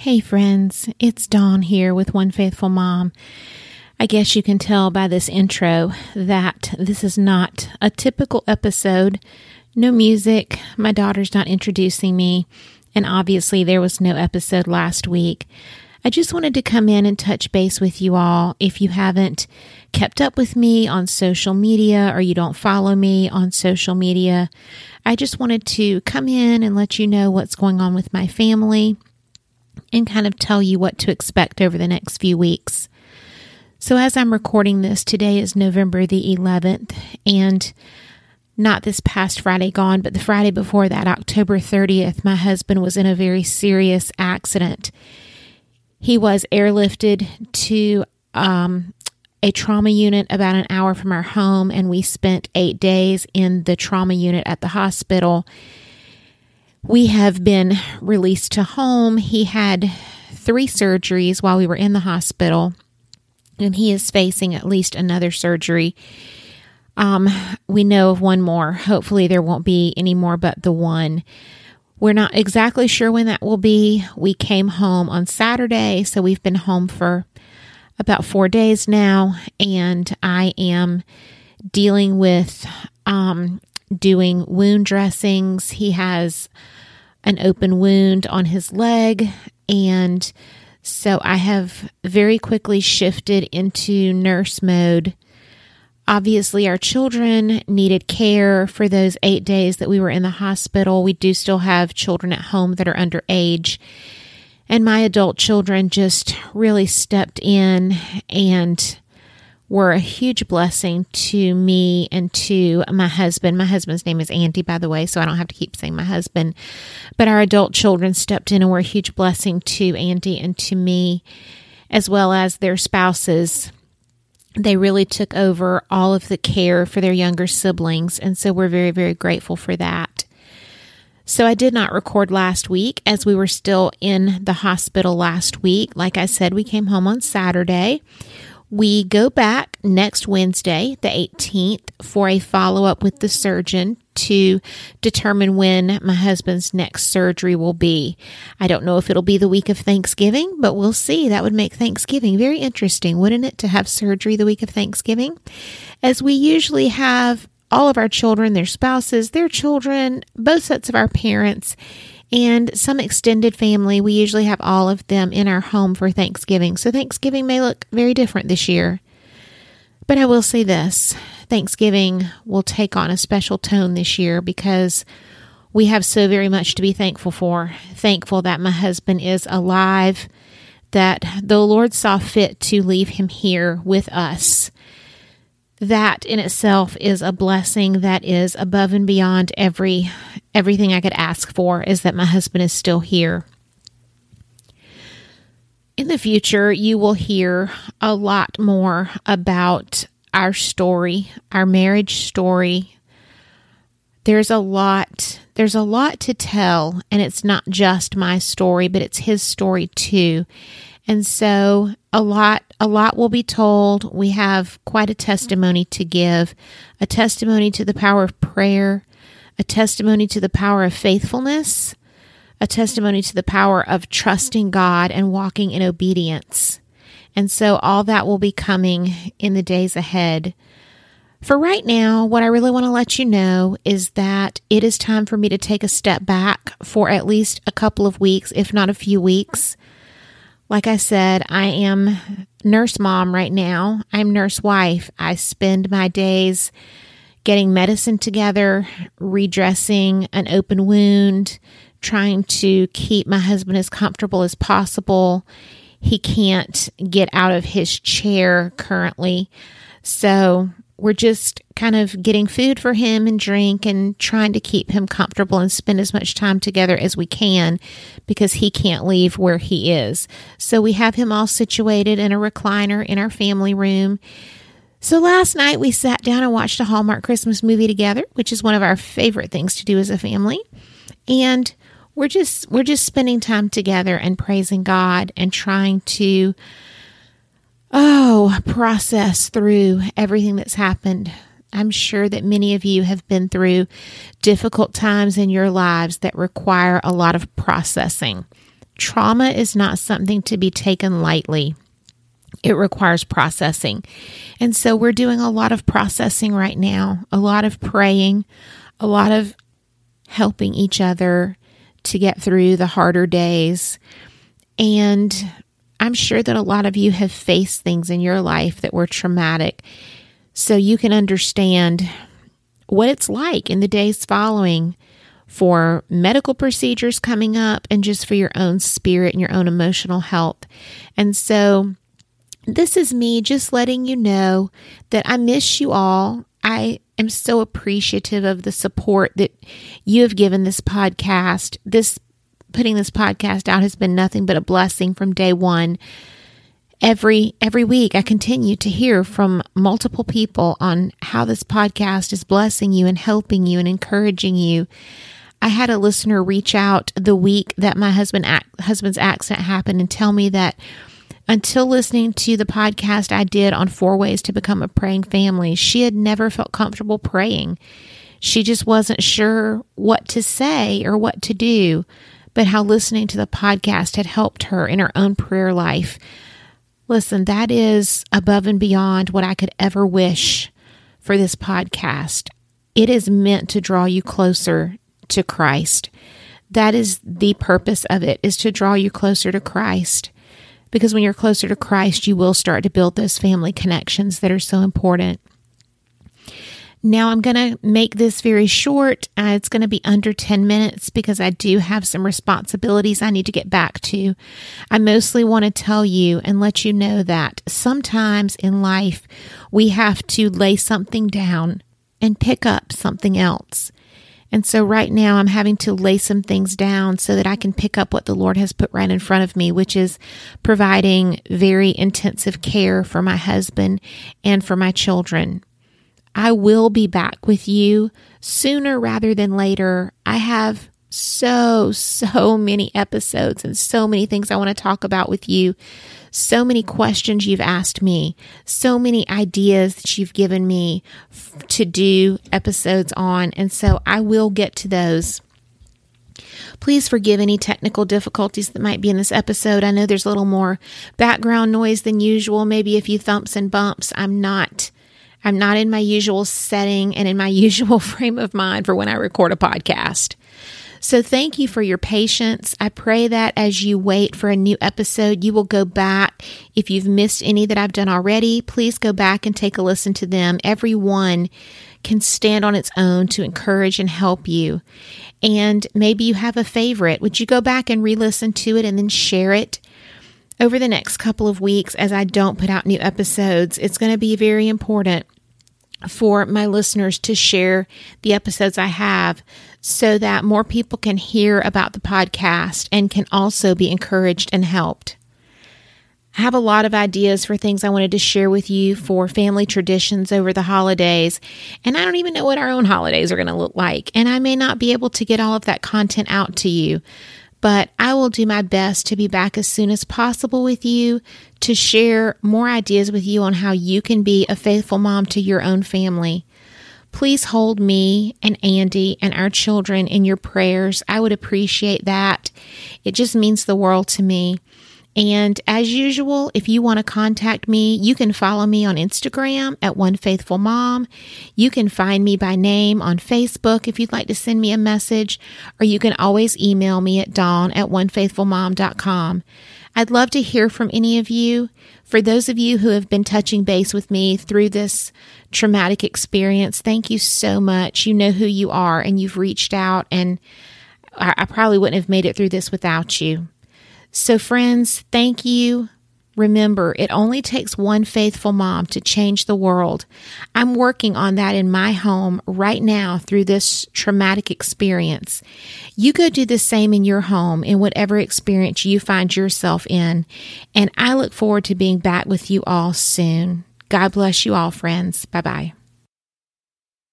Hey, friends, it's Dawn here with One Faithful Mom. I guess you can tell by this intro that this is not a typical episode. No music, my daughter's not introducing me, and obviously there was no episode last week. I just wanted to come in and touch base with you all. If you haven't kept up with me on social media or you don't follow me on social media, I just wanted to come in and let you know what's going on with my family and kind of tell you what to expect over the next few weeks. So, as I'm recording this, today is November the 11th, and not this past Friday gone, but the Friday before that, October 30th, my husband was in a very serious accident. He was airlifted to um, a trauma unit about an hour from our home, and we spent eight days in the trauma unit at the hospital. We have been released to home. He had three surgeries while we were in the hospital, and he is facing at least another surgery. Um, we know of one more. Hopefully, there won't be any more but the one. We're not exactly sure when that will be. We came home on Saturday, so we've been home for about four days now, and I am dealing with um, doing wound dressings. He has an open wound on his leg, and so I have very quickly shifted into nurse mode. Obviously, our children needed care for those eight days that we were in the hospital. We do still have children at home that are underage. And my adult children just really stepped in and were a huge blessing to me and to my husband. My husband's name is Andy, by the way, so I don't have to keep saying my husband. But our adult children stepped in and were a huge blessing to Andy and to me, as well as their spouses. They really took over all of the care for their younger siblings, and so we're very, very grateful for that. So, I did not record last week as we were still in the hospital last week. Like I said, we came home on Saturday. We go back next Wednesday, the 18th, for a follow up with the surgeon to determine when my husband's next surgery will be. I don't know if it'll be the week of Thanksgiving, but we'll see. That would make Thanksgiving very interesting, wouldn't it, to have surgery the week of Thanksgiving? As we usually have all of our children, their spouses, their children, both sets of our parents and some extended family. We usually have all of them in our home for Thanksgiving. So Thanksgiving may look very different this year. But I will say this Thanksgiving will take on a special tone this year because we have so very much to be thankful for. Thankful that my husband is alive, that the Lord saw fit to leave him here with us that in itself is a blessing that is above and beyond every everything I could ask for is that my husband is still here. In the future, you will hear a lot more about our story, our marriage story. There's a lot there's a lot to tell and it's not just my story, but it's his story too. And so a lot a lot will be told. We have quite a testimony to give, a testimony to the power of prayer, a testimony to the power of faithfulness, a testimony to the power of trusting God and walking in obedience. And so all that will be coming in the days ahead. For right now, what I really want to let you know is that it is time for me to take a step back for at least a couple of weeks, if not a few weeks. Like I said, I am nurse mom right now. I'm nurse wife. I spend my days getting medicine together, redressing an open wound, trying to keep my husband as comfortable as possible. He can't get out of his chair currently. So we're just kind of getting food for him and drink and trying to keep him comfortable and spend as much time together as we can because he can't leave where he is. So we have him all situated in a recliner in our family room. So last night we sat down and watched a Hallmark Christmas movie together, which is one of our favorite things to do as a family. And we're just we're just spending time together and praising God and trying to oh, process through everything that's happened. I'm sure that many of you have been through difficult times in your lives that require a lot of processing, trauma is not something to be taken lightly. It requires processing. And so we're doing a lot of processing right now, a lot of praying, a lot of helping each other to get through the harder days. And I'm sure that a lot of you have faced things in your life that were traumatic. So you can understand what it's like in the days following for medical procedures coming up and just for your own spirit and your own emotional health. And so this is me just letting you know that I miss you all. I am so appreciative of the support that you have given this podcast. This putting this podcast out has been nothing but a blessing from day one. Every every week I continue to hear from multiple people on how this podcast is blessing you and helping you and encouraging you. I had a listener reach out the week that my husband husband's accident happened and tell me that until listening to the podcast I did on four ways to become a praying family, she had never felt comfortable praying. She just wasn't sure what to say or what to do, but how listening to the podcast had helped her in her own prayer life. Listen, that is above and beyond what I could ever wish for this podcast. It is meant to draw you closer to Christ. That is the purpose of it is to draw you closer to Christ because when you're closer to Christ, you will start to build those family connections that are so important. Now, I'm going to make this very short. Uh, it's going to be under 10 minutes because I do have some responsibilities I need to get back to. I mostly want to tell you and let you know that sometimes in life we have to lay something down and pick up something else. And so right now I'm having to lay some things down so that I can pick up what the Lord has put right in front of me, which is providing very intensive care for my husband and for my children. I will be back with you sooner rather than later. I have so, so many episodes and so many things I want to talk about with you so many questions you've asked me, so many ideas that you've given me f- to do episodes on. And so I will get to those. Please forgive any technical difficulties that might be in this episode. I know there's a little more background noise than usual, maybe a few thumps and bumps. I'm not I'm not in my usual setting and in my usual frame of mind for when I record a podcast. So thank you for your patience. I pray that as you wait for a new episode, you will go back. If you've missed any that I've done already, please go back and take a listen to them. Every one can stand on its own to encourage and help you. And maybe you have a favorite. Would you go back and re listen to it and then share it? Over the next couple of weeks, as I don't put out new episodes, it's going to be very important for my listeners to share the episodes I have so that more people can hear about the podcast and can also be encouraged and helped. I have a lot of ideas for things I wanted to share with you for family traditions over the holidays, and I don't even know what our own holidays are going to look like, and I may not be able to get all of that content out to you. But I will do my best to be back as soon as possible with you to share more ideas with you on how you can be a faithful mom to your own family. Please hold me and Andy and our children in your prayers. I would appreciate that. It just means the world to me. And as usual, if you want to contact me, you can follow me on Instagram at One Faithful Mom. You can find me by name on Facebook if you'd like to send me a message, or you can always email me at dawn at onefaithfulmom.com. I'd love to hear from any of you. For those of you who have been touching base with me through this traumatic experience, thank you so much. You know who you are and you've reached out, and I, I probably wouldn't have made it through this without you. So, friends, thank you. Remember, it only takes one faithful mom to change the world. I'm working on that in my home right now through this traumatic experience. You go do the same in your home, in whatever experience you find yourself in. And I look forward to being back with you all soon. God bless you all, friends. Bye bye.